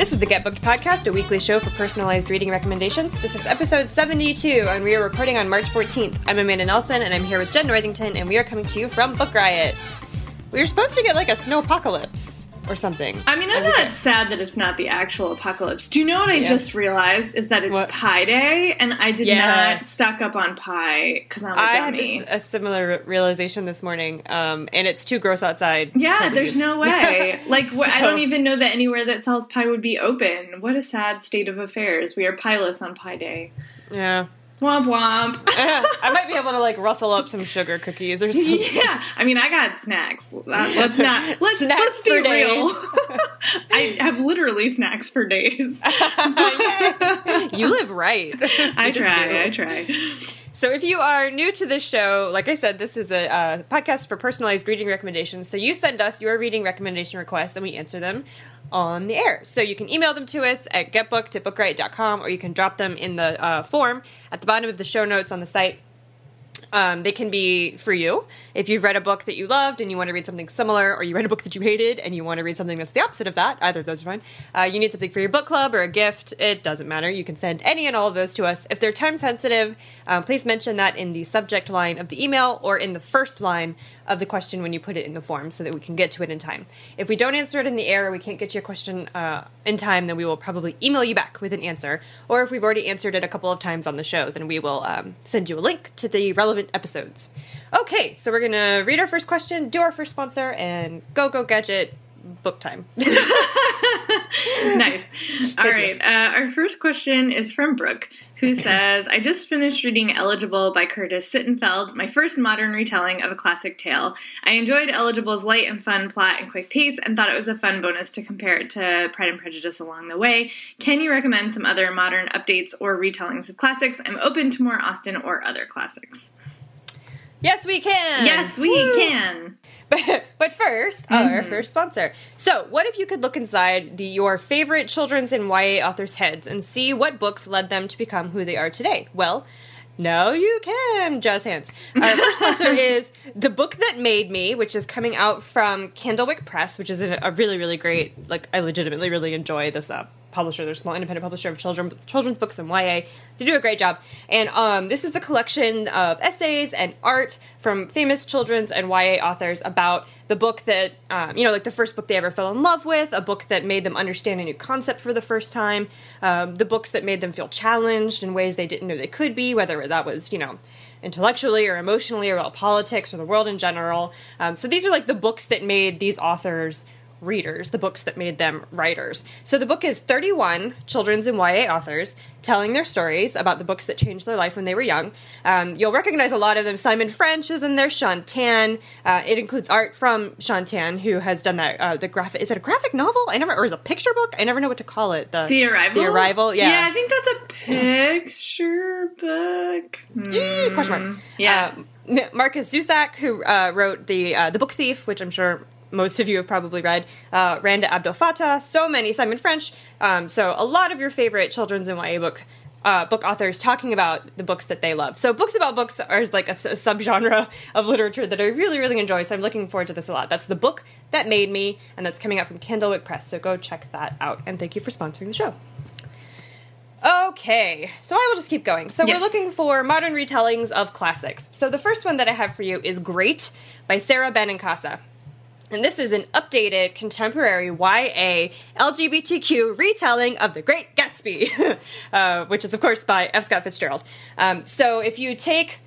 This is the Get Booked Podcast, a weekly show for personalized reading recommendations. This is episode 72, and we are recording on March 14th. I'm Amanda Nelson, and I'm here with Jen Northington, and we are coming to you from Book Riot. We were supposed to get like a snow apocalypse or something. I mean, I'm not sad that it's not the actual apocalypse. Do you know what I Yeah. just realized is that it's What? Pi Day, and I did Yes. not stock up on pie because I'm a I had dummy. this, a similar realization this morning, um, and it's too gross outside. yeah, there's no way. Like, wh- I don't even know that anywhere that sells pie would be open. What a sad state of affairs. We are pieless on Pie Day. Yeah. Womp womp. I might be able to like rustle up some sugar cookies or something. yeah, I mean, I got snacks. Let's not let's, Snacks let's be for days. real. I have literally snacks for days. you live right. I try. I try. So, if you are new to this show, like I said, this is a uh, podcast for personalized reading recommendations. So, you send us your reading recommendation requests and we answer them on the air. So, you can email them to us at getbooked at bookriot.com or you can drop them in the uh, form at the bottom of the show notes on the site. Um, they can be for you if you've read a book that you loved and you want to read something similar, or you read a book that you hated and you want to read something that's the opposite of that. Either of those are fine. Uh, you need something for your book club or a gift. It doesn't matter. You can send any and all of those to us. If they're time sensitive, um, please mention that in the subject line of the email or in the first line of the question when you put it in the form so that we can get to it in time. If we don't answer it in the air or we can't get your question uh, in time, then we will probably email you back with an answer. Or if we've already answered it a couple of times on the show, then we will um, send you a link to the relevant episodes. Okay, so we're going to read our first question, do our first sponsor, and go, go, gadget. Book time. nice. All right. Uh, our first question is from Brooke, who says, I just finished reading Eligible by Curtis Sittenfeld, my first modern retelling of a classic tale. I enjoyed Eligible's light and fun plot and quick pace and thought it was a fun bonus to compare it to Pride and Prejudice along the way. Can you recommend some other modern updates or retellings of classics? I'm open to more Austen or other classics. yes, we can. Yes, we Woo! can. But, but 1st our first sponsor. So, what if you could look inside the your favorite children's and YA authors' heads and see what books led them to become who they are today? Well, no, you can, jazz hands. Our first sponsor is The Book That Made Me, which is coming out from Candlewick Press, which is a, a really, really great, like, I legitimately really enjoy this uh, publisher. They're a small independent publisher of children, children's books and YA. They do a great job. And um, this is a collection of essays and art from famous children's and YA authors about the book that, um, you know, like the first book they ever fell in love with, a book that made them understand a new concept for the first time, um, the books that made them feel challenged in ways they didn't know they could be, whether that was, you know, intellectually or emotionally or about politics or the world in general. Um, so these are like the books that made these authors readers, the books that made them writers. So the book is 31 children's and YA authors telling their stories about the books that changed their life when they were young. Um, you'll recognize a lot of them. Simon French is in there, Shaun Tan. Uh, it includes art from Shaun Tan, who has done that. Uh, the graphic is it a graphic novel? I never, or is it a picture book? I never know what to call it. The The Arrival? The Arrival. Yeah. Yeah, I think that's a picture book. Eh, question mark. Yeah. Uh, Markus Zusak, who uh, wrote the uh, the Book Thief, which I'm sure most of you have probably read. Uh, Randa Abdel Fattah, so many. Simon French. Um, so a lot of your favorite children's and YA book uh, book authors talking about the books that they love. So books about books are like a subgenre of literature that I really really enjoy. So I'm looking forward to this a lot. That's the book that made me, and that's coming out from Candlewick Press. So go check that out. And thank you for sponsoring the show. Okay, so I will just keep going. So Yes. we're looking for modern retellings of classics. So the first one that I have for you is Great by Sarah Benincasa. And this is an updated contemporary YA LGBTQ retelling of The Great Gatsby, uh, which is, of course, by F. Scott Fitzgerald. Um, so if you take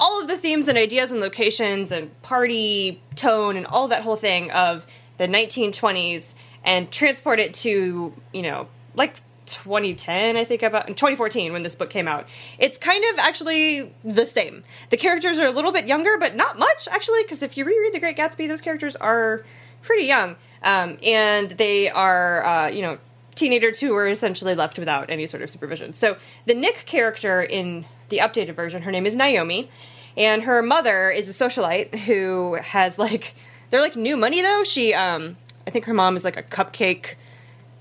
all of the themes and ideas and locations and party tone and all that whole thing of the 1920s and transport it to, you know, like 2010, I think about in 2014 when this book came out. It's kind of actually the same. The characters are a little bit younger, but not much actually, because if you reread The Great Gatsby, those characters are pretty young, um, and they are, uh, you know, teenagers who are essentially left without any sort of supervision. So the Nick character in the updated version, her name is Naomi, and her mother is a socialite who has like they're like new money though. She um I think her mom is like a cupcake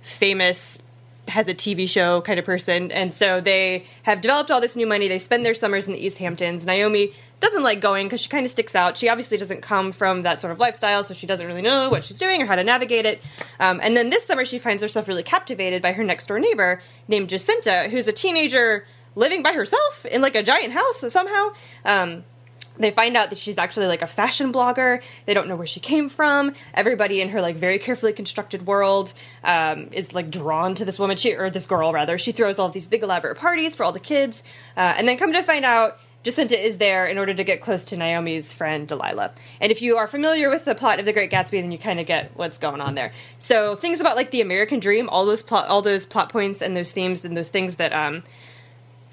famous has a TV show kind of person. And so they have developed all this new money. They spend their summers in the East Hamptons. Naomi doesn't like going because she kind of sticks out. She obviously doesn't come from that sort of lifestyle, so she doesn't really know what she's doing or how to navigate it. Um, and then this summer, she finds herself really captivated by her next door neighbor named Jacinta, who's a teenager living by herself in like a giant house somehow. Um, they find out that she's actually like a fashion blogger. They don't know where she came from. Everybody in her like very carefully constructed world um, is like drawn to this woman, she, or this girl rather. She throws all these big elaborate parties for all the kids, uh, and then come to find out. Jacinta is there in order to get close to Naomi's friend Delilah. And if you are familiar with the plot of The Great Gatsby, then you kind of get what's going on there. So things about like the American dream, all those plot, all those plot points and those themes and those things that um,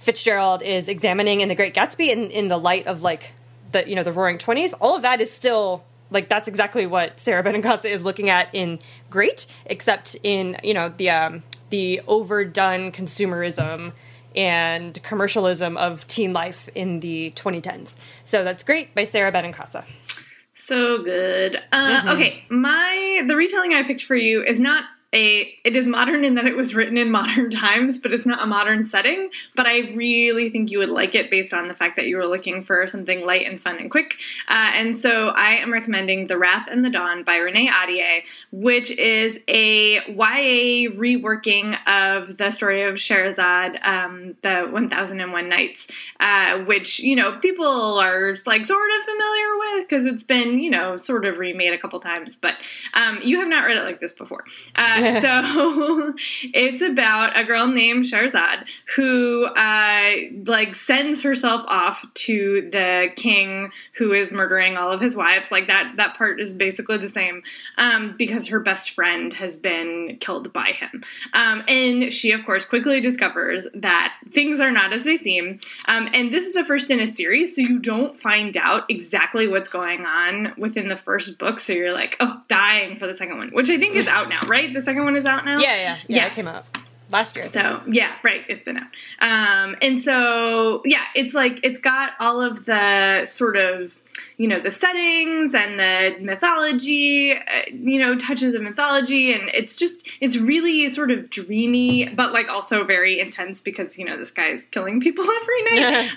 Fitzgerald is examining in The Great Gatsby in, in the light of like the you know the Roaring Twenties, all of that is still like that's exactly what Sarah Benincasa is looking at in Great, except in you know the um, the overdone consumerism and commercialism of teen life in the 2010s. So that's great by Sarah Benincasa. So good. Uh, mm-hmm. Okay, my the retelling I picked for you is not a it is modern in that it was written in modern times, but it's not a modern setting. But I really think you would like it based on the fact that you were looking for something light and fun and quick. Uh, and so I am recommending The Wrath and the Dawn by Renee Ahdieh, which is a YA reworking of the story of Scheherazade, um, the 1001 Nights, uh, which, you know, people are like sort of familiar with because it's been, you know, sort of remade a couple times, but um, you have not read it like this before. Uh, so it's about a girl named Scheherazade who uh, like sends herself off to the king who is murdering all of his wives. Like that that part is basically the same um, because her best friend has been killed by him, um, and she of course quickly discovers that things are not as they seem. Um, and this is the first in a series, so you don't find out exactly what's going on within the first book. So you're like, oh, dying for the second one, which I think is out now, right? The second second one is out now? Yeah, yeah, yeah. yeah. It came out last year. So yeah, right. It's been out. Um, and so yeah, it's like it's got all of the sort of you know the settings and the mythology uh, you know touches of mythology. And it's just it's really sort of dreamy but like also very intense because you know this guy's killing people every night.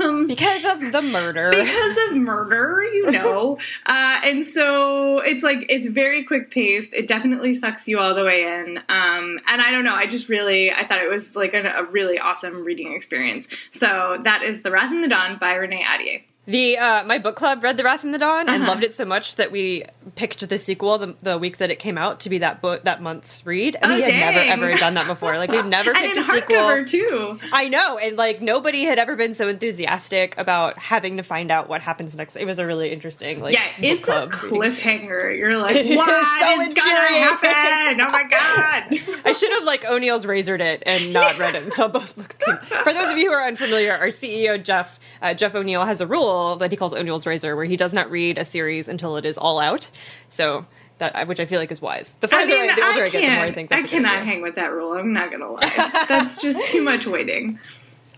Um, because of the murder. because of murder you know. Uh, and so it's like it's very quick paced. It definitely sucks you all the way in. Um, and i don't know i just really i thought it was like a, a really awesome reading experience. So that is the wrath and the dawn by renee ahdieh the uh, my book club read The Wrath and the Dawn and uh-huh. loved it so much that we picked the sequel the, the week that it came out to be that book that month's read. And oh, we had dang. never ever done that before. Like we've never picked a sequel. too. I know, and like nobody had ever been so enthusiastic about having to find out what happens next. It was a really interesting like yeah, it's a cliffhanger. You're like, it what is so is gonna happen? Oh my god! I should have like O'Neal's razored it and not yeah. read it until both books came. For those of you who are unfamiliar, our CEO Jeff uh, Jeff O'Neal has a rule that he calls O'Neal's Razor, where he does not read a series until it is all out. So that which I feel like is wise. The farther I mean, I, the older I, I, get, the more I think that's I cannot hang with that rule. I'm not gonna lie. that's just too much waiting.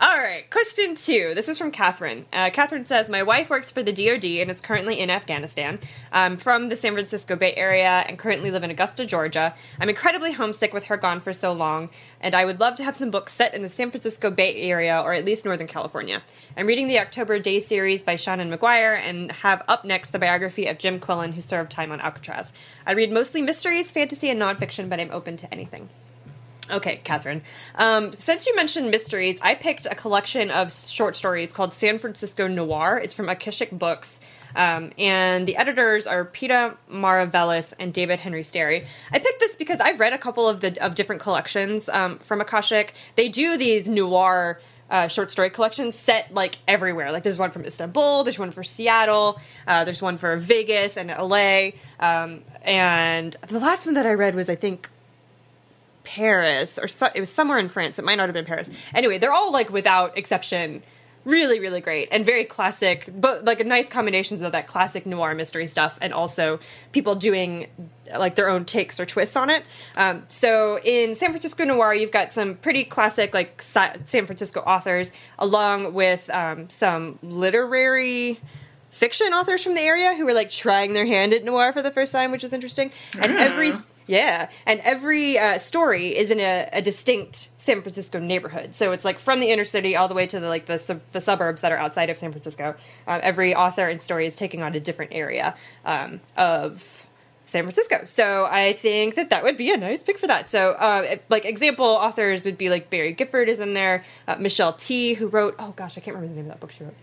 All right, question two. This is from Catherine. Uh, Catherine says, My wife works for the DoD and is currently in Afghanistan. I'm from the San Francisco Bay Area and currently live in Augusta, Georgia. I'm incredibly homesick with her gone for so long, and I would love to have some books set in the San Francisco Bay Area or at least Northern California. I'm reading the October Daye series by Seanan McGuire and have up next the biography of Jim Quillen, who served time on Alcatraz. I read mostly mysteries, fantasy, and nonfiction, but I'm open to anything. Okay, Catherine. Um, since you mentioned mysteries, I picked a collection of short stories called San Francisco Noir. It's from Akashic Books. Um, and the editors are Peter Maravelis and David Henry Sterry. I picked this because I've read a couple of the of different collections um, from Akashic. They do these noir uh, short story collections set like everywhere. Like there's one from Istanbul, there's one for Seattle, uh, there's one for Vegas and LA. Um, and the last one that I read was I think Paris or so, it was somewhere in France. It might not have been Paris. Anyway, they're all like without exception really really great and very classic but like a nice combinations of that classic noir mystery stuff and also people doing like their own takes or twists on it um, so in san francisco noir you've got some pretty classic like san francisco authors along with um, some literary fiction authors from the area who were like trying their hand at noir for the first time which is interesting and every yeah, and every uh, story is in a, a, distinct San Francisco neighborhood. So it's like from the inner city all the way to the like the sub- the suburbs that are outside of San Francisco. Uh, every author and story is taking on a different area um, of San Francisco. So I think that that would be a nice pick for that. So uh, like example authors would be like Barry Gifford is in there, uh, Michelle Tea, who wrote oh gosh I can't remember the name of that book she wrote.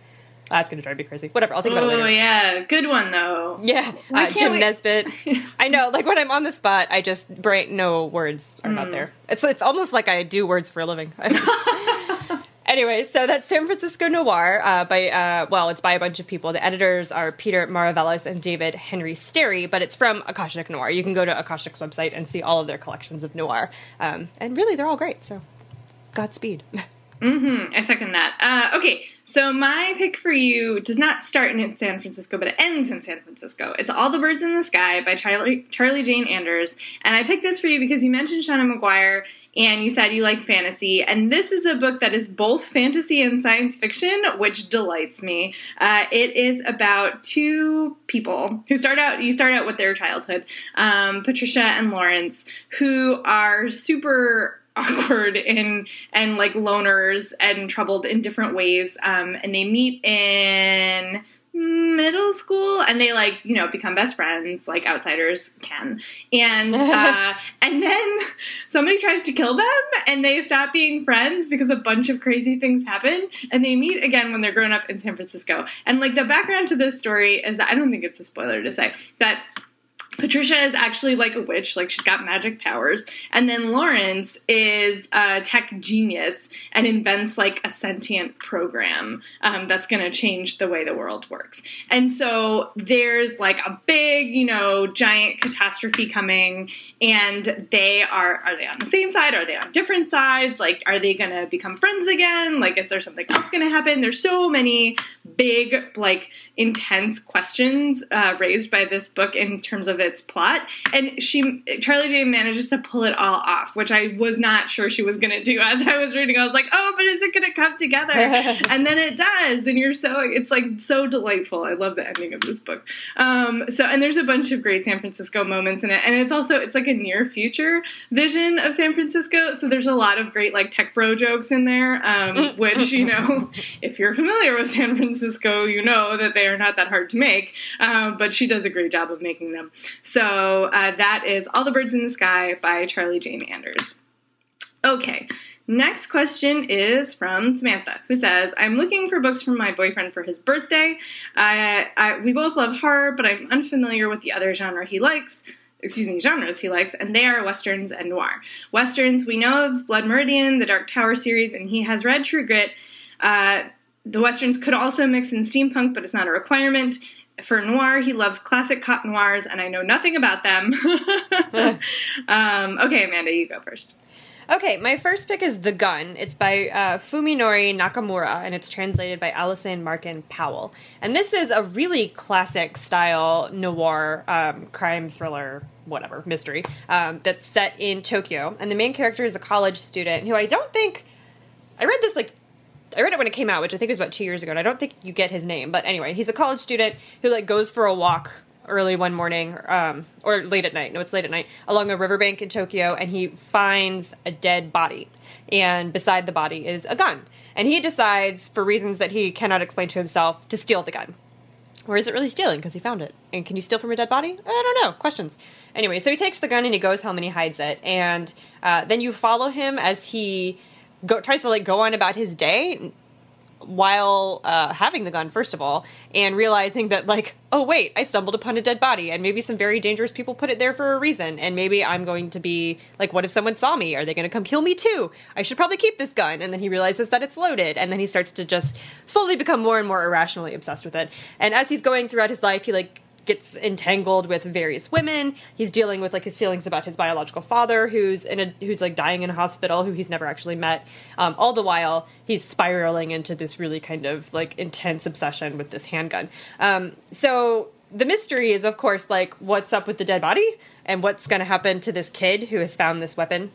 That's gonna drive me crazy. Whatever, I'll think about it later. Oh yeah, good one though. Yeah, uh, Jim we... Nisbet. I know, like when I'm on the spot, I just brain no words are mm. not there. It's it's almost like I do words for a living. anyway, so that's San Francisco Noir uh, by uh, well, it's by a bunch of people. The editors are Peter Maravelis and David Henry Sterry, but it's from Akashic Noir. You can go to Akashic's website and see all of their collections of noir, um, and really, they're all great. So, Godspeed. Mm-hmm. I second that. Uh, okay, so my pick for you does not start in San Francisco, but it ends in San Francisco. It's All the Birds in the Sky by Charlie, Charlie Jane Anders. And I picked this for you because you mentioned Seanan McGuire and you said you liked fantasy. And this is a book that is both fantasy and science fiction, which delights me. Uh, it is about two people who start out, you start out with their childhood, um, Patricia and Lawrence, who are super awkward and and like loners and troubled in different ways. Um, and they meet in middle school and they like you know become best friends like outsiders can and uh, and then somebody tries to kill them and they stop being friends because a bunch of crazy things happen and they meet again when they're grown up in san francisco and like the background to this story is that i don't think it's a spoiler to say that Patricia is actually like a witch, like she's got magic powers. And then Lawrence is a tech genius and invents like a sentient program um, that's going to change the way the world works. And so there's like a big, you know, giant catastrophe coming, and they are are they on the same side? Are they on different sides? Like, are they going to become friends again? Like, is there something else going to happen? There's so many big, like, intense questions uh, raised by this book in terms of its plot. And she, Charlie Jane manages to pull it all off, which I was not sure she was going to do. As I was reading, I was like, oh, but is it going to come together? and then it does. And you're so, it's like so delightful. I love the ending of this book. Um, so, and there's a bunch of great San Francisco moments in it. And it's also, it's like a near future vision of San Francisco. So there's a lot of great like tech bro jokes in there, um, which, you know, if you're familiar with San Francisco, you know that they are not that hard to make. Uh, but she does a great job of making them. So uh, that is All the Birds in the Sky by Charlie Jane Anders. Okay, next question is from Samantha, who says, I'm looking for books for my boyfriend for his birthday. I, I, we both love horror, but I'm unfamiliar with the other genre he likes excuse me, genres he likes, and they are westerns and noir. Westerns, we know of Blood Meridian, the Dark Tower series, and he has read True Grit. Uh, the westerns could also mix in steampunk, but it's not a requirement. For noir, he loves classic cop noirs, and I know nothing about them. um, okay, Amanda, you go first. Okay, my first pick is The Gun. It's by uh, Fuminori Nakamura, and it's translated by Allison Markin Powell. And this is a really classic style noir um, crime thriller, whatever, mystery, um, that's set in Tokyo. And the main character is a college student who I don't think. I read this like I read it when it came out, which I think was about two years ago, and I don't think you get his name. But anyway, he's a college student who like goes for a walk early one morning, um, or late at night. No, it's late at night along a riverbank in Tokyo, and he finds a dead body, and beside the body is a gun. And he decides, for reasons that he cannot explain to himself, to steal the gun. Or is it really stealing because he found it? And can you steal from a dead body? I don't know. Questions. Anyway, so he takes the gun and he goes home and he hides it. And uh, then you follow him as he go, tries to like go on about his day while uh, having the gun first of all and realizing that like oh wait i stumbled upon a dead body and maybe some very dangerous people put it there for a reason and maybe i'm going to be like what if someone saw me? Are they going to come kill me too? I should probably keep this gun. And then he realizes that it's loaded and then he starts to just slowly become more and more irrationally obsessed with it. And as he's going throughout his life he like gets entangled with various women. He's dealing with like his feelings about his biological father, who's in a who's like dying in a hospital, who he's never actually met. Um, all the while, he's spiraling into this really kind of like intense obsession with this handgun. Um, so the mystery is, of course, like what's up with the dead body and what's going to happen to this kid who has found this weapon.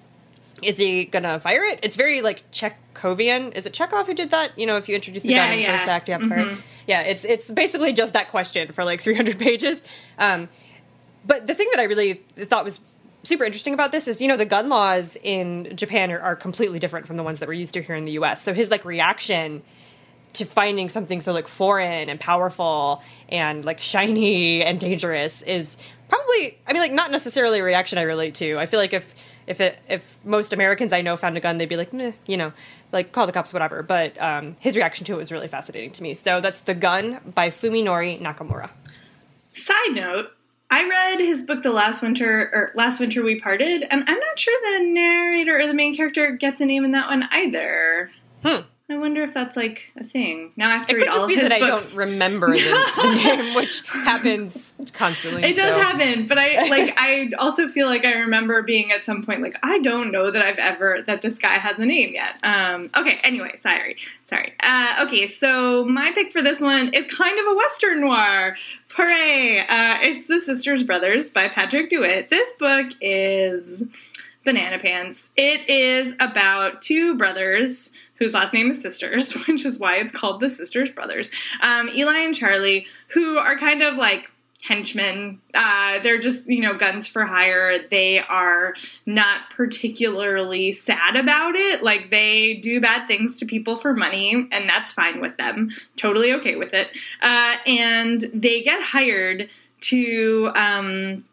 Is he gonna fire it? It's very like Chekhovian. Is it Chekhov who did that? You know, if you introduce a Yeah, gun in the yeah. first act, you have to fire it. Yeah, it's it's basically just that question for like 300 pages. Um, but the thing that I really thought was super interesting about this is, you know, the gun laws in Japan are, are completely different from the ones that we're used to here in the U.S. So his like reaction to finding something so like foreign and powerful and like shiny and dangerous is probably I mean like not necessarily a reaction I relate to. I feel like if if it if most Americans I know found a gun they'd be like Meh, you know like call the cops whatever. But um, his reaction to it was really fascinating to me. So that's The Gun by Fuminori Nakamura. Side note, I read his book The Last Winter or Last Winter We Parted, and I'm not sure the narrator or the main character gets a name in that one either. Hmm. I wonder if that's like a thing. Now I have to It read could all just of be that I don't remember the, the name, which happens constantly. It does happen, but I like I also feel like I remember being at some point like I don't know that I've ever that this guy has a name yet. Um okay, anyway, sorry. Sorry. Uh okay, so my pick for this one is kind of a western noir. Hooray! Uh it's The Sisters Brothers by Patrick DeWitt. This book is Banana Pants. It is about two brothers whose last name is Sisters, which is why it's called the Sisters Brothers. Um, Eli and Charlie, who are kind of like henchmen. Uh, they're just, you know, guns for hire. They are not particularly sad about it. Like, they do bad things to people for money, and that's fine with them. Totally okay with it. Uh, and they get hired to um,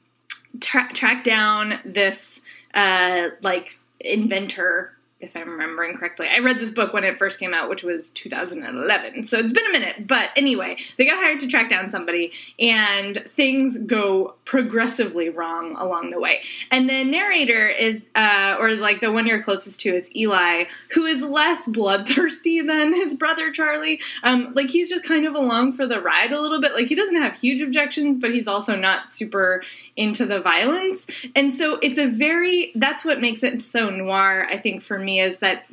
tra- track down this, uh, like, inventor if I'm remembering correctly. I read this book when it first came out, which was 2011. So it's been a minute. But anyway, they got hired to track down somebody, and things go progressively wrong along the way. And the narrator is, uh, or like the one you're closest to is Eli, who is less bloodthirsty than his brother Charlie. Um, like he's just kind of along for the ride a little bit. Like he doesn't have huge objections, but he's also not super into the violence. And so it's a very, that's what makes it so noir, I think, for me, is that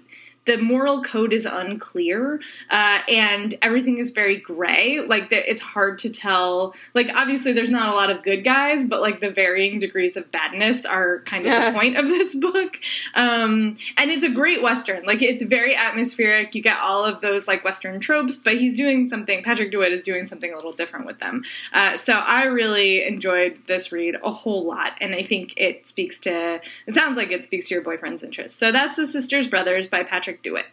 the moral code is unclear uh, and everything is very gray. Like the, it's hard to tell. Like obviously there's not a lot of good guys but like the varying degrees of badness are kind of Yeah. the point of this book. Um, and it's a great western. Like it's very atmospheric. You get all of those like western tropes but he's doing something patrick dewitt is doing something a little different with them. Uh, so i really enjoyed this read a whole lot and i think it speaks to it sounds like it speaks to your boyfriend's interests. So that's the sisters brothers by patrick dewitt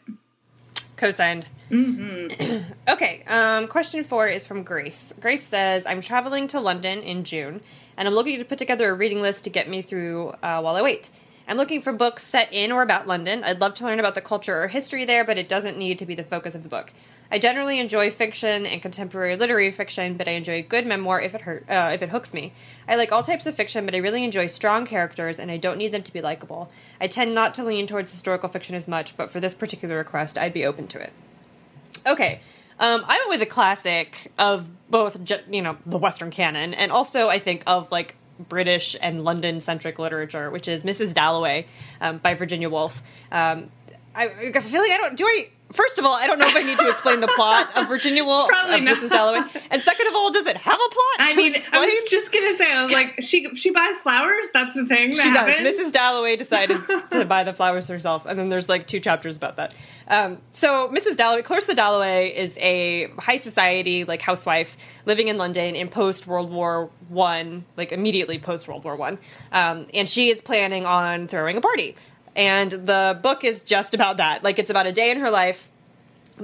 Co-signed. Mm-hmm. okay. Um, question four is from Grace. Grace says, "I'm traveling to London in June, and I'm looking to put together a reading list to get me through uh, while I wait. I'm looking for books set in or about London. I'd love to learn about the culture or history there, but it doesn't need to be the focus of the book. I generally enjoy fiction and contemporary literary fiction, but I enjoy a good memoir if it hurt, uh, if it hooks me. I like all types of fiction, but I really enjoy strong characters, and I don't need them to be likable. I tend not to lean towards historical fiction as much, but for this particular request, I'd be open to it." Okay. Um, I went with a classic of both, you know, the Western canon, and also I think of like British and London centric literature, which is Mrs. Dalloway um, by Virginia Woolf. Um, I, I feel like I don't do I. First of all, I don't know if I need to explain the plot of Virginia Woolf Probably of not. Mrs. Dalloway, and second of all, does it have a plot? I mean, explain? I was just gonna say, I was like, she she buys flowers. That's the thing. That She does. Mrs. Dalloway decided to buy the flowers herself, and then there's like two chapters about that. Um, so Mrs. Dalloway, Clarissa Dalloway, is a high society like housewife living in London in post World War One, like immediately post World War One, um, and she is planning on throwing a party. And the book is just about that. Like it's about a day in her life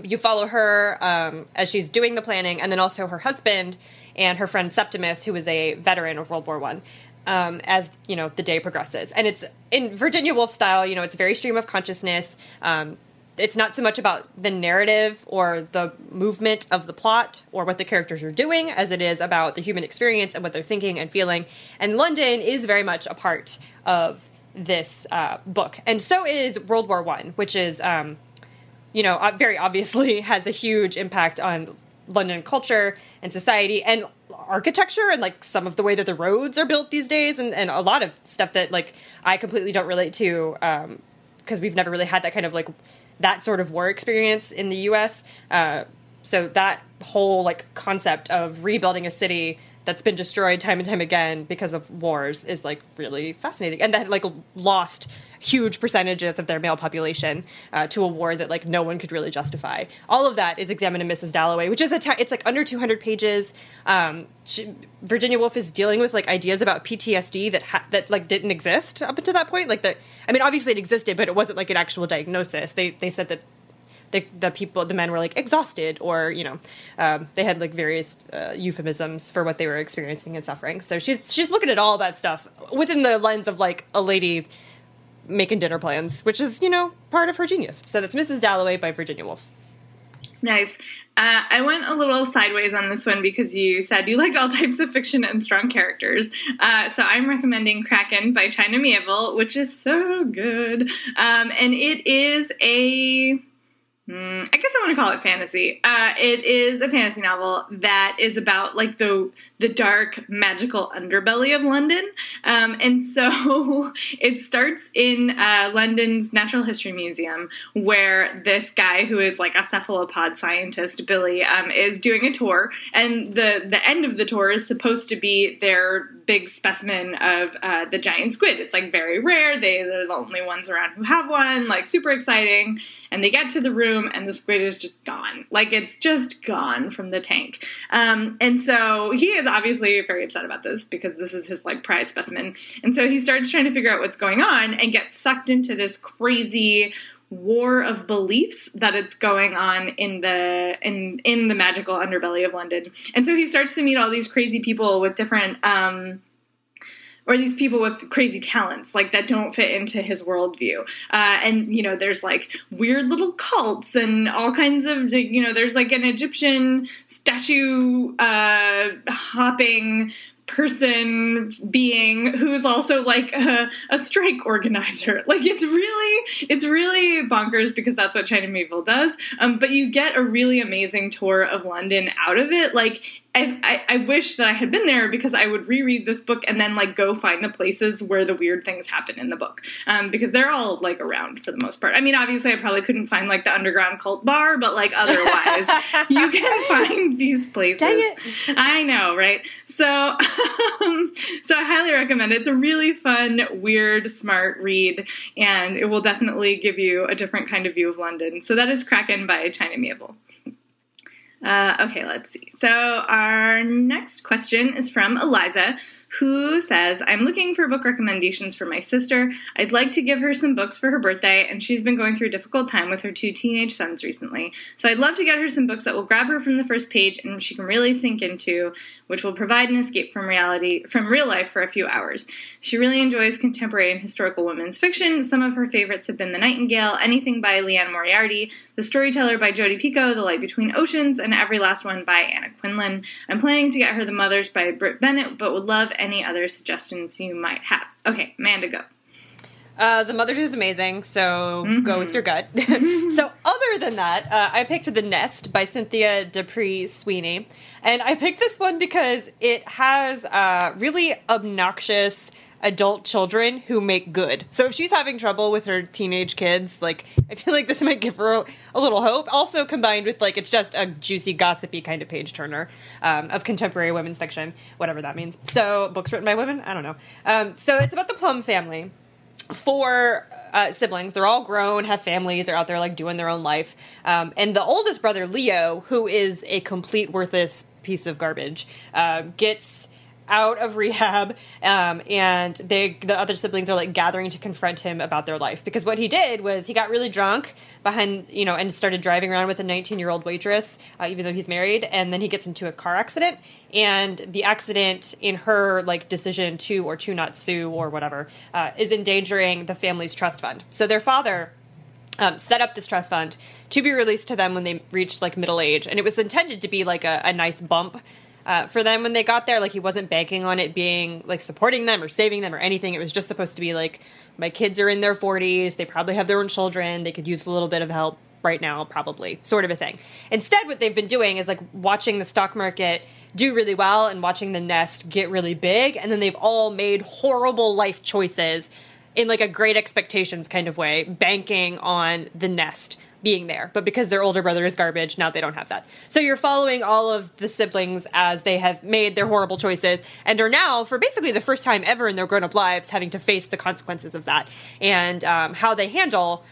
you follow her um, as she's doing the planning, and then also her husband and her friend Septimus, who is a veteran of World War One. Um, as you know, the day progresses, and it's in Virginia Woolf style. You know, it's very stream of consciousness. Um, it's not so much about the narrative or the movement of the plot or what the characters are doing as it is about the human experience and what they're thinking and feeling. And London is very much a part of this uh, book, and so is World War One, which is um, you know, very obviously has a huge impact on London culture and society and architecture and like some of the way that the roads are built these days and, and a lot of stuff that like I completely don't relate to um because we've never really had that kind of like that sort of war experience in the US. Uh, so that whole like concept of rebuilding a city that's been destroyed time and time again because of wars is like really fascinating. And that like lost huge percentages of their male population uh, to a war that like no one could really justify. All of that is examined in mrs dalloway which is a it's like under 200 pages. Um, she, virginia woolf is dealing with like ideas about ptsd that ha- that like didn't exist up until that point. Like that i mean obviously it existed but it wasn't like an actual diagnosis. They they said that the, the people the men were like exhausted or you know um, they had like various uh, euphemisms for what they were experiencing and suffering so she's she's looking at all that stuff within the lens of like a lady making dinner plans which is you know part of her genius so that's mrs dalloway by virginia woolf nice uh, I went a little sideways on this one because you said you liked all types of fiction and strong characters. Uh, so I'm recommending Kraken by China Miéville, which is so good. Um, and it is a Mm, I guess I want to call it fantasy. Uh, it is a fantasy novel that is about like the the dark magical underbelly of London, um, and so it starts in uh, London's Natural History Museum, where this guy who is like a cephalopod scientist, Billy, um, is doing a tour, and the the end of the tour is supposed to be their big specimen of uh, the giant squid. It's like very rare. They they're the only ones around who have one. Like super exciting, and they get to the room and the squid is just gone. Like it's just gone from the tank. Um, and so he is obviously very upset about this because this is his like prize specimen. And so he starts trying to figure out what's going on and gets sucked into this crazy war of beliefs that it's going on in the in in the magical underbelly of London. And so he starts to meet all these crazy people with different um or these people with crazy talents like that don't fit into his worldview uh, and you know there's like weird little cults and all kinds of you know there's like an egyptian statue uh, hopping person being who's also like a, a, strike organizer. Like it's really it's really bonkers because that's what China Miéville does. Um, but you get a really amazing tour of London out of it. Like I, I, I, wish that I had been there because I would reread this book and then like go find the places where the weird things happen in the book um, because they're all like around for the most part. I mean, obviously, I probably couldn't find like the underground cult bar, but like otherwise, you can find these places. Dang it! I know, right? So, um, so I highly recommend it. It's a really fun, weird, smart read, and it will definitely give you a different kind of view of London. So that is Kraken by China Miéville. Uh, okay, let's see. So, our next question is from Eliza, who says, I'm looking for book recommendations for my sister. I'd like to give her some books for her birthday, and she's been going through a difficult time with her two teenage sons recently. So I'd love to get her some books that will grab her from the first page and she can really sink into, which will provide an escape from reality, from real life for a few hours. She really enjoys contemporary and historical women's fiction. Some of her favorites have been The Nightingale, anything by Liane Moriarty, The Storyteller by Jodi Picoult, The Light Between Oceans, and every last one by Anna Quindlen. I'm planning to get her The Mothers by Brit Bennett, but would love any other suggestions you might have. Okay, Amanda, go. Uh, the Mothers is amazing, so mm-hmm. go with your gut. so, other than that, uh, I picked The Nest by Cynthia D'Aprix Sweeney. And I picked this one because it has uh, really obnoxious adult children who make good. So if she's having trouble with her teenage kids, like I feel like this might give her a, little hope. Also combined with like it's just a juicy, gossipy kind of page turner um, of contemporary women's fiction, whatever that means. So books written by women, I don't know. Um, so it's about the Plum family. Four uh, siblings. They're all grown, have families, are out there like doing their own life. Um, and the oldest brother, Leo, who is a complete worthless piece of garbage, uh, gets out of rehab um, and they the other siblings are like gathering to confront him about their life. Because what he did was he got really drunk behind you know and started driving around with a 19 year old waitress uh, even though he's married and then he gets into a car accident. And the accident in her like decision to or to not sue or whatever uh, is endangering the family's trust fund. So their father um, set up this trust fund to be released to them when they reached like middle age. And it was intended to be like a, a nice bump uh, for them when they got there. Like he wasn't banking on it being like supporting them or saving them or anything. It was just supposed to be like my kids are in their 40s. They probably have their own children. They could use a little bit of help. right now, probably, sort of a thing. Instead, what they've been doing is like watching the stock market do really well and watching the nest get really big, and then they've all made horrible life choices in like a great expectations kind of way, banking on the nest being there. But because their older brother is garbage, now they don't have that. So you're following all of the siblings as they have made their horrible choices and are now, for basically the first time ever in their grown up lives, having to face the consequences of that and um, how they handle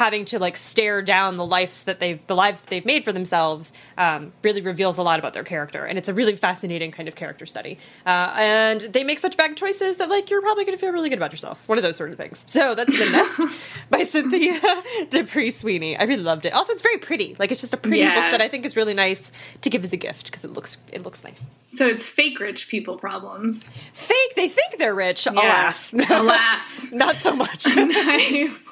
having to like stare down the lives that they've the lives that they've made for themselves um, really reveals a lot about their character. And it's a really fascinating kind of character study. Uh, and they make such bad choices that like you're probably going to feel really good about yourself. One of those sort of things. So that's the nest by cynthia d'Aprix sweeney. I really loved it. Also it's very pretty. Like it's just a pretty Yeah. book that i think is really nice to give as a gift because it looks it looks nice. So it's fake rich people problems. fake? They think they're rich. Alas. Alas. not so much. Nice.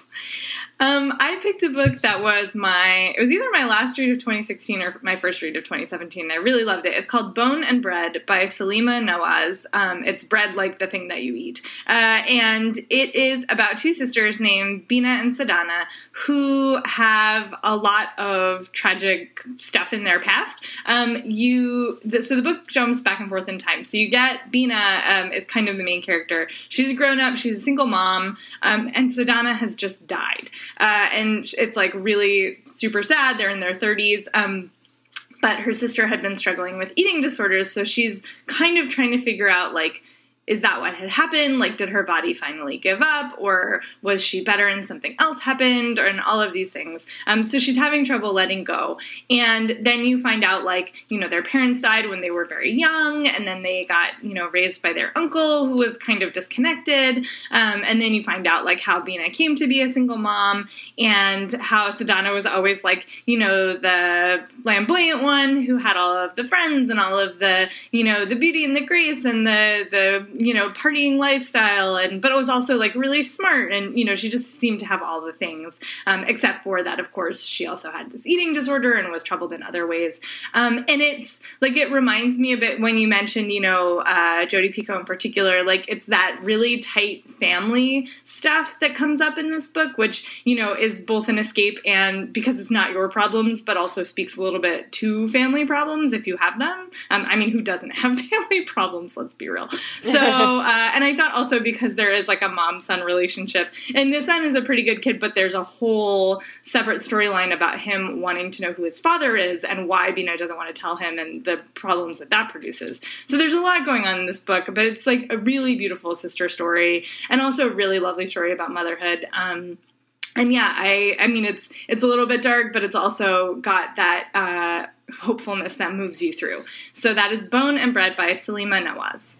Um, I picked a book that was my, it was either my last read of 2016 or my first read of 2017. I really loved it. It's called Bone and Bread by Saleema Nawaz. Um, it's bread like the thing that you eat. Uh, and it is about two sisters named Beena and Sadhana who have a lot of tragic stuff in their past. Um, you, the, so the book jumps back and forth in time. So you get Beena um, is kind of the main character. She's grown up, she's a single mom, um, and Sadhana has just died. Uh, and it's like really super sad. They're in their 30s. Um, but her sister had been struggling with eating disorders, so she's kind of trying to figure out like is that what had happened? Like, did her body finally give up, or was she better and something else happened, or and all of these things? Um, so she's having trouble letting go. And then you find out, like, you know, their parents died when they were very young, and then they got, you know, raised by their uncle who was kind of disconnected. Um, and then you find out, like, how Beena came to be a single mom, and how Sadhana was always, like, you know, the flamboyant one who had all of the friends and all of the, you know, the beauty and the grace and the, the, you know, partying lifestyle, and but it was also like really smart, and you know, she just seemed to have all the things, um, except for that, of course, she also had this eating disorder and was troubled in other ways. Um, and it's like it reminds me a bit when you mentioned, you know, uh, Jodi Picoult in particular, like it's that really tight family stuff that comes up in this book, which you know is both an escape and because it's not your problems, but also speaks a little bit to family problems if you have them. Um, I mean, who doesn't have family problems? Let's be real. So, uh, and I thought also because there is like a mom son relationship, and the son is a pretty good kid, but there's a whole separate storyline about him wanting to know who his father is and why Beena doesn't want to tell him and the problems that that produces. So there's a lot going on in this book, but it's like a really beautiful sister story and also a really lovely story about motherhood. Um, and yeah, I I mean it's it's a little bit dark, but it's also got that uh, hopefulness that moves you through. So that is Bone and Bread by Saleema Nawaz.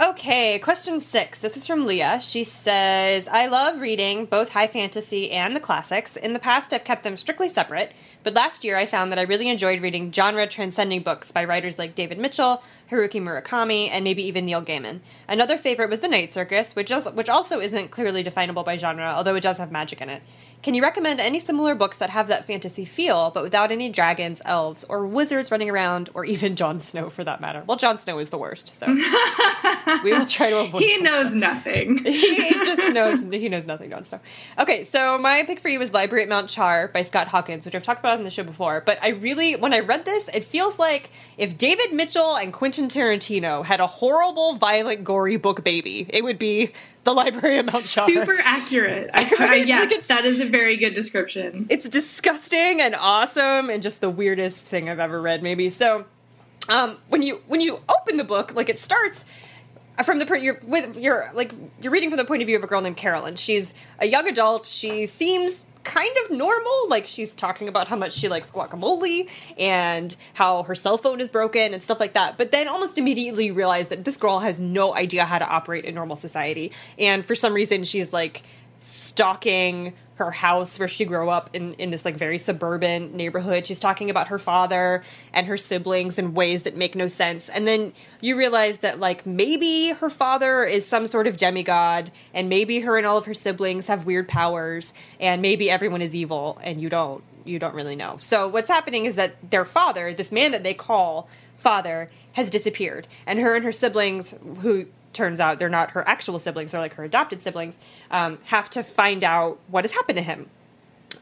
Okay, question six. This is from Leah. She says, I love reading both high fantasy and the classics. In the past, I've kept them strictly separate, but last year I found that I really enjoyed reading genre transcending books by writers like David Mitchell, Haruki Murakami, and maybe even Neil Gaiman. Another favorite was The Night Circus, which also, which also isn't clearly definable by genre, although it does have magic in it. Can you recommend any similar books that have that fantasy feel, but without any dragons, elves, or wizards running around, or even Jon Snow for that matter? Well, Jon Snow is the worst, so we will try to avoid. He knows nothing. he just knows he knows nothing, Jon Snow. Okay, so my pick for you was Library at Mount Char by Scott Hawkins, which I've talked about on the show before. But I really, when I read this, it feels like if David Mitchell and Quentin Tarantino had a horrible, violent, gory book baby, it would be the Library of Mount Char. Super accurate. I, I, Right? yes, Like, that is a very good description. it's disgusting and awesome and just the weirdest thing I've ever read maybe. So um when you when you open the book like it starts from the point you're with you're like you're reading from the point of view of a girl named Carolyn. She's a young adult. She seems kind of normal like she's talking about how much she likes guacamole and how her cell phone is broken and stuff like that but then almost immediately realize that this girl has no idea how to operate in normal society. And for some reason she's like stalking her house where she grew up in, in this like very suburban neighborhood. She's talking about her father and her siblings in ways that make no sense. And then you realize that like maybe her father is some sort of demigod and maybe her and all of her siblings have weird powers and maybe everyone is evil and you don't you don't really know. So what's happening is that their father, this man that they call father, has disappeared. And her and her siblings who turns out they're not her actual siblings, they're like her adopted siblings, um, have to find out what has happened to him.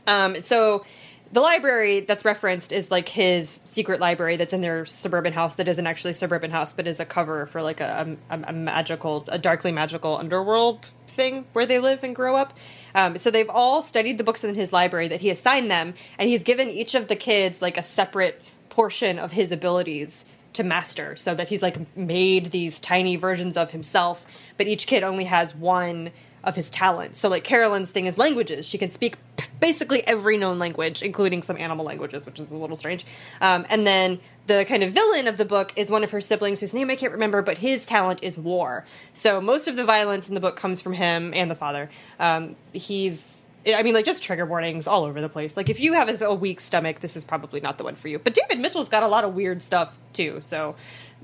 Um, so the library that's referenced is like his secret library that's in their suburban house that isn't actually suburban house but is a cover for like a, a, a magical a darkly magical underworld thing where they live and grow up um, so they've all studied the books in his library that he assigned them and he's given each of the kids like a separate portion of his abilities to master so that he's like made these tiny versions of himself but each kid only has one of his talents. So like carolyn's thing is languages. She can speak basically every known language including some animal languages which is a little strange. Um, and then the kind of villain of the book is one of her siblings whose name i can't remember but his talent is war. So most of the violence in the book comes from him and the father. Um, he's I mean, like just trigger warnings all over the place. Like if you have a, a weak stomach, this is probably not the one for you. But David Mitchell's got a lot of weird stuff too, so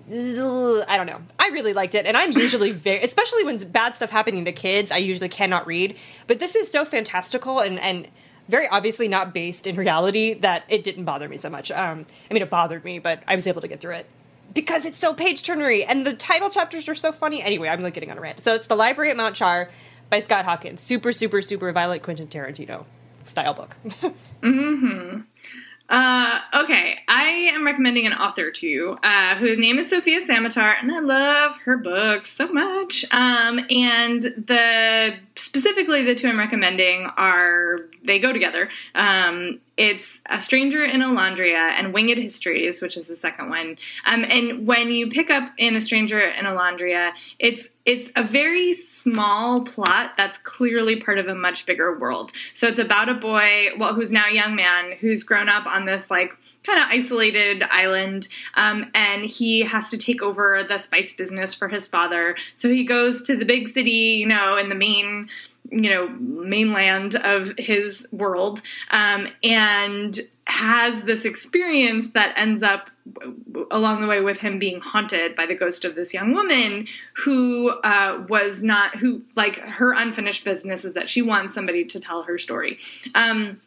I don't know. I really liked it, and I'm usually very, especially when bad stuff happening to kids, I usually cannot read. But this is so fantastical and and very obviously not based in reality that it didn't bother me so much. Um, I mean, it bothered me, but I was able to get through it because it's so page turnery, and the title chapters are so funny. Anyway, I'm like getting on a rant. So it's the Library at Mount Char by Scott Hawkins. Super, super, super violent Quentin Tarantino style book. mm-hmm. Uh, okay, I am recommending an author to you uh, whose name is Sofia Samatar, and I love her books so much. Um, and the specifically the two I'm recommending are they go together. Um, it's A Stranger in Olondria and Winged Histories, which is the second one. Um, and when you pick up in A Stranger in Olondria, it's it's a very small plot that's clearly part of a much bigger world. So it's about a boy, well, who's now a young man, who's grown up on this like kind of isolated island, um, and he has to take over the spice business for his father. So he goes to the big city, you know, in the main you know mainland of his world um, and has this experience that ends up along the way with him being haunted by the ghost of this young woman who uh, was not who like her unfinished business is that she wants somebody to tell her story. Um,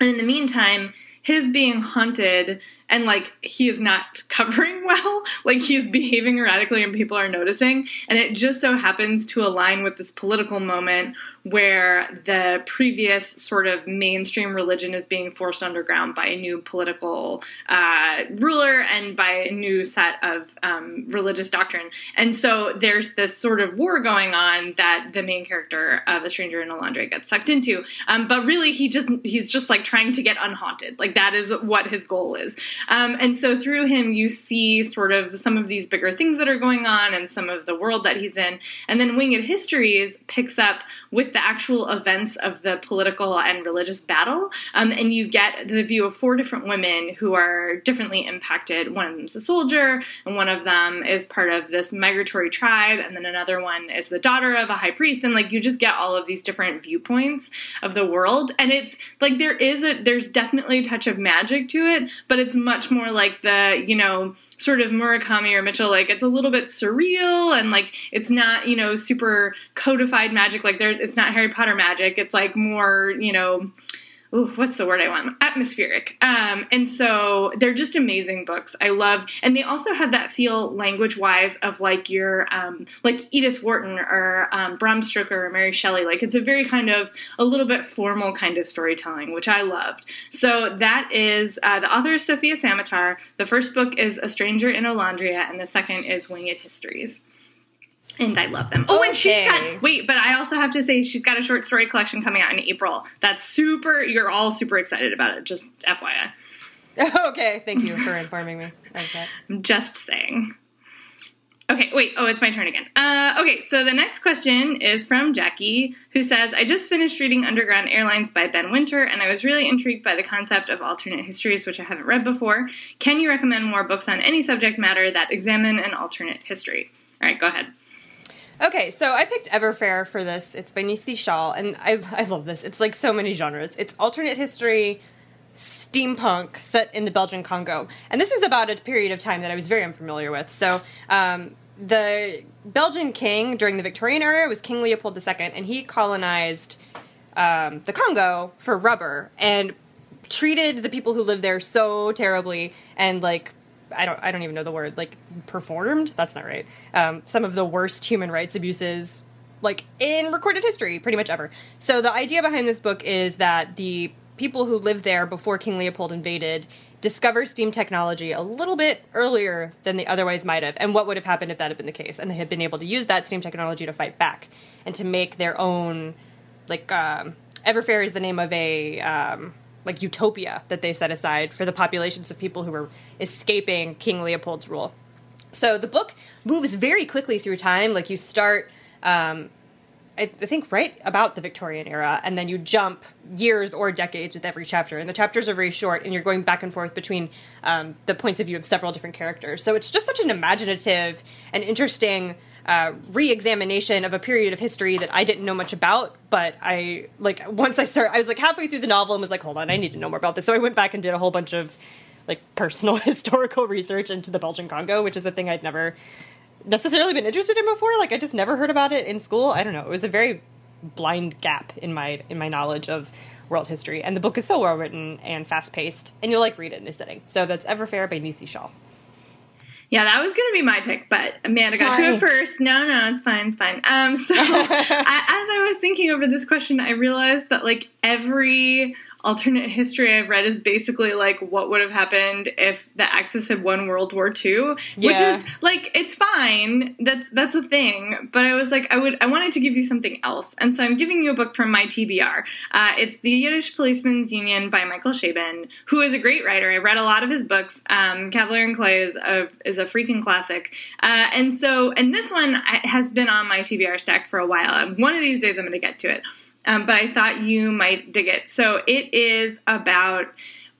and in the meantime his being haunted and like he is not covering well like he's behaving erratically and people are noticing and it just so happens to align with this political moment where the previous sort of mainstream religion is being forced underground by a new political uh, ruler and by a new set of um, religious doctrine. And so there's this sort of war going on that the main character of A Stranger in Olondria gets sucked into. Um, but really, he just he's just like trying to get unhaunted. Like that is what his goal is. Um, and so through him, you see sort of some of these bigger things that are going on and some of the world that he's in. And then Winged Histories picks up with the actual events of the political and religious battle. Um, and you get the view of four different women who are differently impacted. One of them's a soldier, and one of them is part of this migratory tribe, and then another one is the daughter of a high priest. And like you just get all of these different viewpoints of the world. And it's like there is a there's definitely a touch of magic to it, but it's much more like the, you know, sort of Murakami or Mitchell, like it's a little bit surreal and like it's not, you know, super codified magic. Like there, it's not Harry Potter magic. It's like more, you know, ooh, what's the word I want? Atmospheric. Um, and so they're just amazing books. I love, and they also have that feel language wise of like your, um, like Edith Wharton or um, Bram Stoker or Mary Shelley. Like it's a very kind of a little bit formal kind of storytelling, which I loved. So that is uh, the author is Sofia Samatar. The first book is A Stranger in Olondria, and the second is Winged Histories and I love them. Oh, okay. and she's got wait, but I also have to say she's got a short story collection coming out in April. That's super. You're all super excited about it. Just FYI. okay, thank you for informing me. Okay, I'm just saying. Okay, wait. Oh, it's my turn again. Uh, okay, so the next question is from Jackie, who says, I just finished reading Underground Airlines by Ben Winter, and I was really intrigued by the concept of alternate histories, which I haven't read before. Can you recommend more books on any subject matter that examine an alternate history? All right, go ahead. Okay, so I picked Everfair for this. It's by Nisi Shawl, and I, I love this. It's like so many genres. It's alternate history, steampunk set in the Belgian Congo. And this is about a period of time that I was very unfamiliar with. So, um, the Belgian king during the Victorian era was King Leopold II, and he colonized um, the Congo for rubber and treated the people who lived there so terribly and like I don't I don't even know the word like performed. That's not right. Um, some of the worst human rights abuses like in recorded history, pretty much ever. So the idea behind this book is that the people who lived there before King Leopold invaded discover steam technology a little bit earlier than they otherwise might have, and what would have happened if that had been the case, and they had been able to use that steam technology to fight back and to make their own, like um, Everfair is the name of a um, like utopia that they set aside for the populations of people who were escaping King Leopold's rule. So the book moves very quickly through time. Like you start, um, I, I think, right about the Victorian era, and then you jump years or decades with every chapter. And the chapters are very short, and you're going back and forth between um, the points of view of several different characters. So it's just such an imaginative and interesting uh, re-examination of a period of history that I didn't know much about. But I like once I start, I was like halfway through the novel and was like, hold on, I need to know more about this. So I went back and did a whole bunch of like personal historical research into the Belgian Congo, which is a thing I'd never necessarily been interested in before. Like I just never heard about it in school. I don't know. It was a very blind gap in my in my knowledge of world history. And the book is so well written and fast paced, and you'll like read it in a sitting. So that's Everfair by Nisi Shawl. Yeah, that was going to be my pick, but Amanda got to it first. No, no, it's fine, it's fine. Um, so I, as I was thinking over this question, I realized that like every alternate history I've read is basically like what would have happened if the Axis had won World War II, which is like it's fine. That's that's a thing. But I was like, I would I wanted to give you something else, and so I'm giving you a book from my TBR. Uh, it's The Yiddish Policeman's Union by Michael Chabon, who is a great writer. I read a lot of his books. Um, Cavalier and Clay is a is a freaking classic, uh, and so and this one has been on my TBR stack for a while. And one of these days I'm going to get to it. Um, but I thought you might dig it. So it is about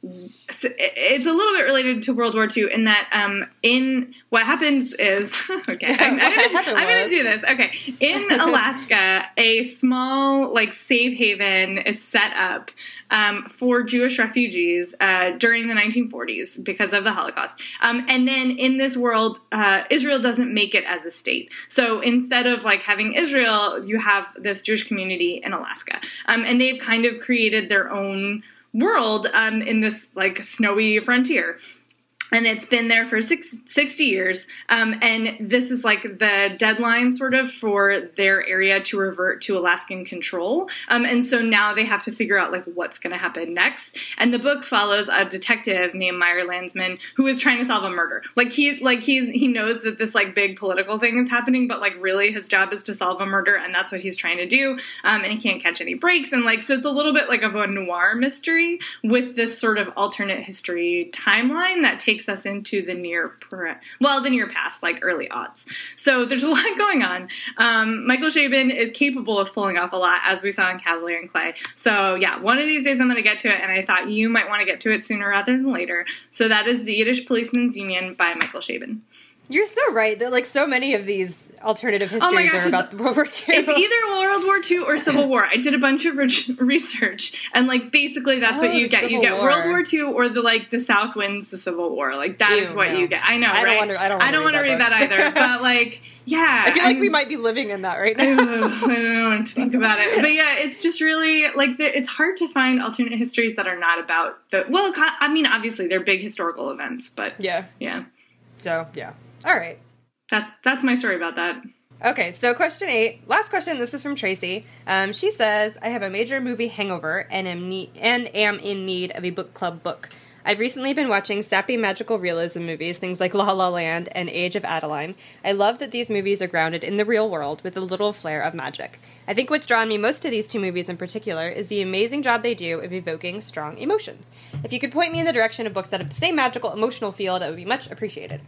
it's a little bit related to World War II in that um, in what happens is okay I'm, I'm gonna, happened I'm gonna was- do this. Okay. In Alaska a small like safe haven is set up um, for Jewish refugees uh, during the 1940s because of the Holocaust. Um, and then in this world uh, Israel doesn't make it as a state. So instead of like having Israel you have this Jewish community in Alaska. Um, and they've kind of created their own world um, in this like snowy frontier and it's been there for six, 60 years um, and this is like the deadline sort of for their area to revert to alaskan control. Um, and so now they have to figure out like what's going to happen next. And the book follows a detective named meyer landsman who is trying to solve a murder. Like he like he he knows that this like big political thing is happening but like really his job is to solve a murder and that's what he's trying to do um, and he can't catch any breaks. And like so it's a little bit like of a noir mystery with this sort of alternate history timeline that takes us into the near pre- well the near past like early aughts. So there's a lot going on. Um, michael chabon is capable of pulling off a lot as we saw in cavalier and clay. So yeah one of these days i'm going to get to it and i thought you might want to get to it sooner rather than later. So that is the yiddish policeman's union by michael chabon You're so right that like so many of these alternative Oh histories gosh, are about World War II. It's either World War II or Civil War. I did a bunch of re- research, and like basically that's what Oh, you get. You get War. World War II or the like the South wins the Civil War. Like that is Ew, what no. you get. I know, I don't wanna- I don't want to read read that that, either. But like, yeah, I feel like we I'm- might be living in that right now. I don't what to think about it, but yeah, it's just really like the, it's hard to find alternate histories that are not about the. Well, I mean, obviously they're big historical events, but yeah. yeah, So yeah. All right. that's that's my story about that. Okay, so question eight, last question. This is from Tracy. Um, she says, "I have a major movie hangover and am ne- and am in need of a book club book. I've recently been watching sappy magical realism movies, things like La La Land and Age of Adaline. I love that these movies are grounded in the real world with a little flair of magic. I think what's drawn me most to these two movies in particular is the amazing job they do of evoking strong emotions. If you could point me in the direction of books that have the same magical emotional feel, that would be much appreciated."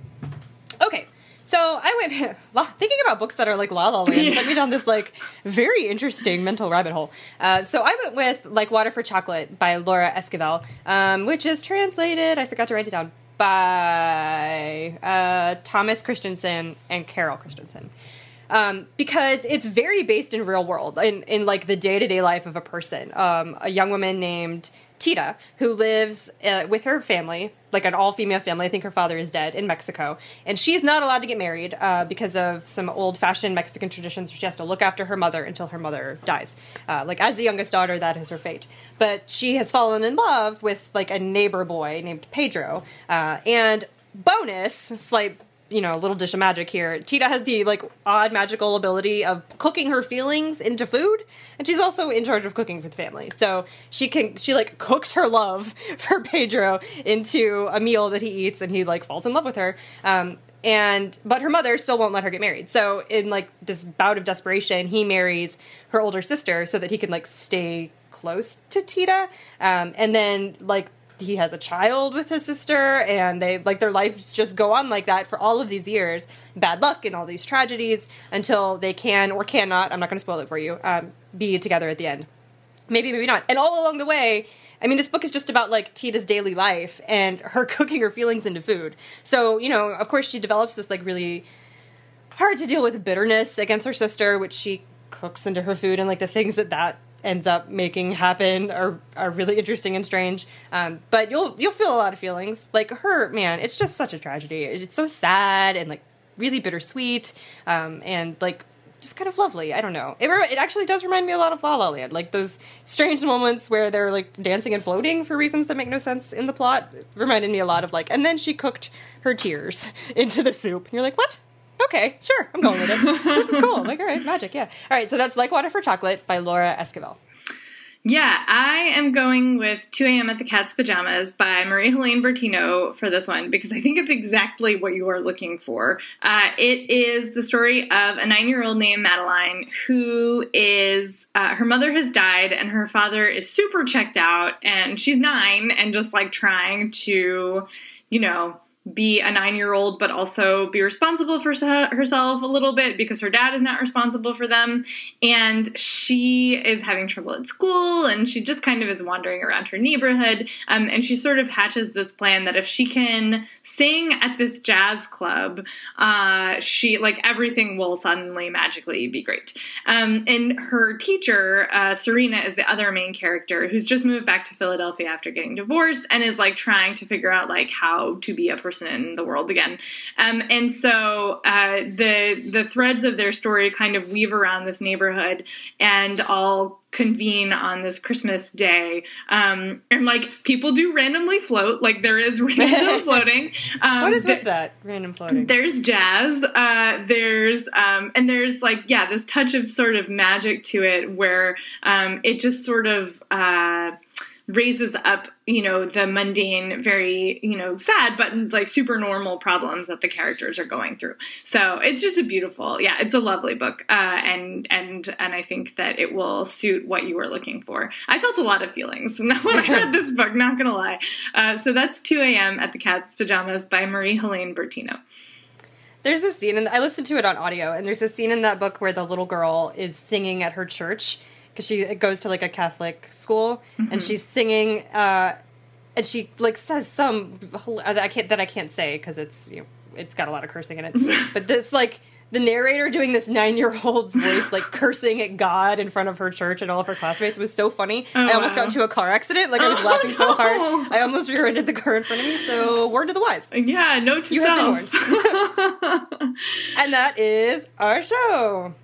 Okay, so I went thinking about books that are like La La Land. Sent me down this like very interesting mental rabbit hole. Uh, so I went with like Water for Chocolate by Laura Esquivel, um, which is translated. I forgot to write it down by uh, Thomas Christensen and Carol Christensen. Um, because it's very based in real world, in, in like the day to day life of a person. Um, a young woman named Tita, who lives uh, with her family, like an all female family. I think her father is dead in Mexico. And she's not allowed to get married uh, because of some old fashioned Mexican traditions. She has to look after her mother until her mother dies. Uh, like, as the youngest daughter, that is her fate. But she has fallen in love with like a neighbor boy named Pedro. Uh, and bonus, slight you know, little dish of magic here. Tita has the like odd magical ability of cooking her feelings into food, and she's also in charge of cooking for the family. So she can she like cooks her love for Pedro into a meal that he eats, and he like falls in love with her. Um, and but her mother still won't let her get married. So in like this bout of desperation, he marries her older sister so that he can like stay close to Tita. Um, and then like he has a child with his sister and they like their lives just go on like that for all of these years. Bad luck and all these tragedies until they can or cannot i'm not going to spoil it for you um, be together at the end. Maybe maybe not. And all along the way i mean this book is just about like tita's daily life and her cooking her feelings into food. So you know of course she develops this like really hard to deal with bitterness against her sister which she cooks into her food and like the things that that ends up making happen are are really interesting and strange. Um, but you'll you'll feel a lot of feelings. Like her, man, it's just such a tragedy. It's so sad and like really bittersweet, um, and like just kind of lovely. I don't know. It it actually does remind me a lot of La La Land, like those strange moments where they're like dancing and floating for reasons that make no sense in the plot. Reminded me a lot of like, and then she cooked her tears into the soup. And you're like, what? Okay, sure, I'm going with it. this is cool. Like, all right, magic, yeah. All right, so that's Like Water for Chocolate by Laura Esquivel. Yeah, I am going with 2 a.m. at the Cat's Pajamas by Marie Helene Bertino for this one because I think it's exactly what you are looking for. Uh, it is the story of a nine year old named Madeline who is, uh, her mother has died and her father is super checked out and she's nine and just like trying to, you know, be a nine year old, but also be responsible for herself a little bit because her dad is not responsible for them. And she is having trouble at school and she just kind of is wandering around her neighborhood. Um, and she sort of hatches this plan that if she can sing at this jazz club, uh, she, like, everything will suddenly magically be great. Um, and her teacher, uh, Serena, is the other main character who's just moved back to Philadelphia after getting divorced and is, like, trying to figure out, like, how to be a person person in the world again. Um, and so uh, the the threads of their story kind of weave around this neighborhood and all convene on this Christmas day. Um, and like people do randomly float, like there is random floating. Um, what is with that random floating? There's jazz. Uh, there's um, and there's like yeah, this touch of sort of magic to it where um, it just sort of. Uh, raises up, you know, the mundane, very, you know, sad, but like super normal problems that the characters are going through. So it's just a beautiful, yeah, it's a lovely book. Uh, and, and, and I think that it will suit what you were looking for. I felt a lot of feelings when I read this book, not gonna lie. Uh, so that's 2 a.m. at the Cat's Pajamas by Marie Helene Bertino. There's a scene, and I listened to it on audio, and there's a scene in that book where the little girl is singing at her church because she goes to like a Catholic school mm-hmm. and she's singing uh, and she like says some that I can't that I can't say because it's you know it's got a lot of cursing in it. but this like the narrator doing this nine year old's voice like cursing at God in front of her church and all of her classmates was so funny. Oh, I almost wow. got into a car accident. Like I was oh, laughing no. so hard, I almost rear-ended the car in front of me. So word to the wise. Yeah, note to you self. have been warned. and that is our show.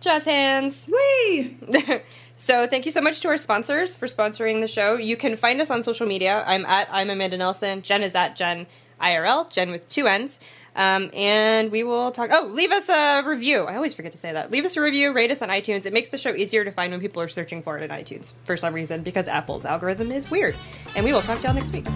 Jazz hands. Whee! so thank you so much to our sponsors for sponsoring the show. You can find us on social media. I'm at I'm Amanda Nelson. Jen is at Jen IRL, Jen with two N's. Um, and we will talk. Oh, leave us a review. I always forget to say that. Leave us a review, rate us on iTunes. It makes the show easier to find when people are searching for it in iTunes for some reason because Apple's algorithm is weird. And we will talk to y'all next week.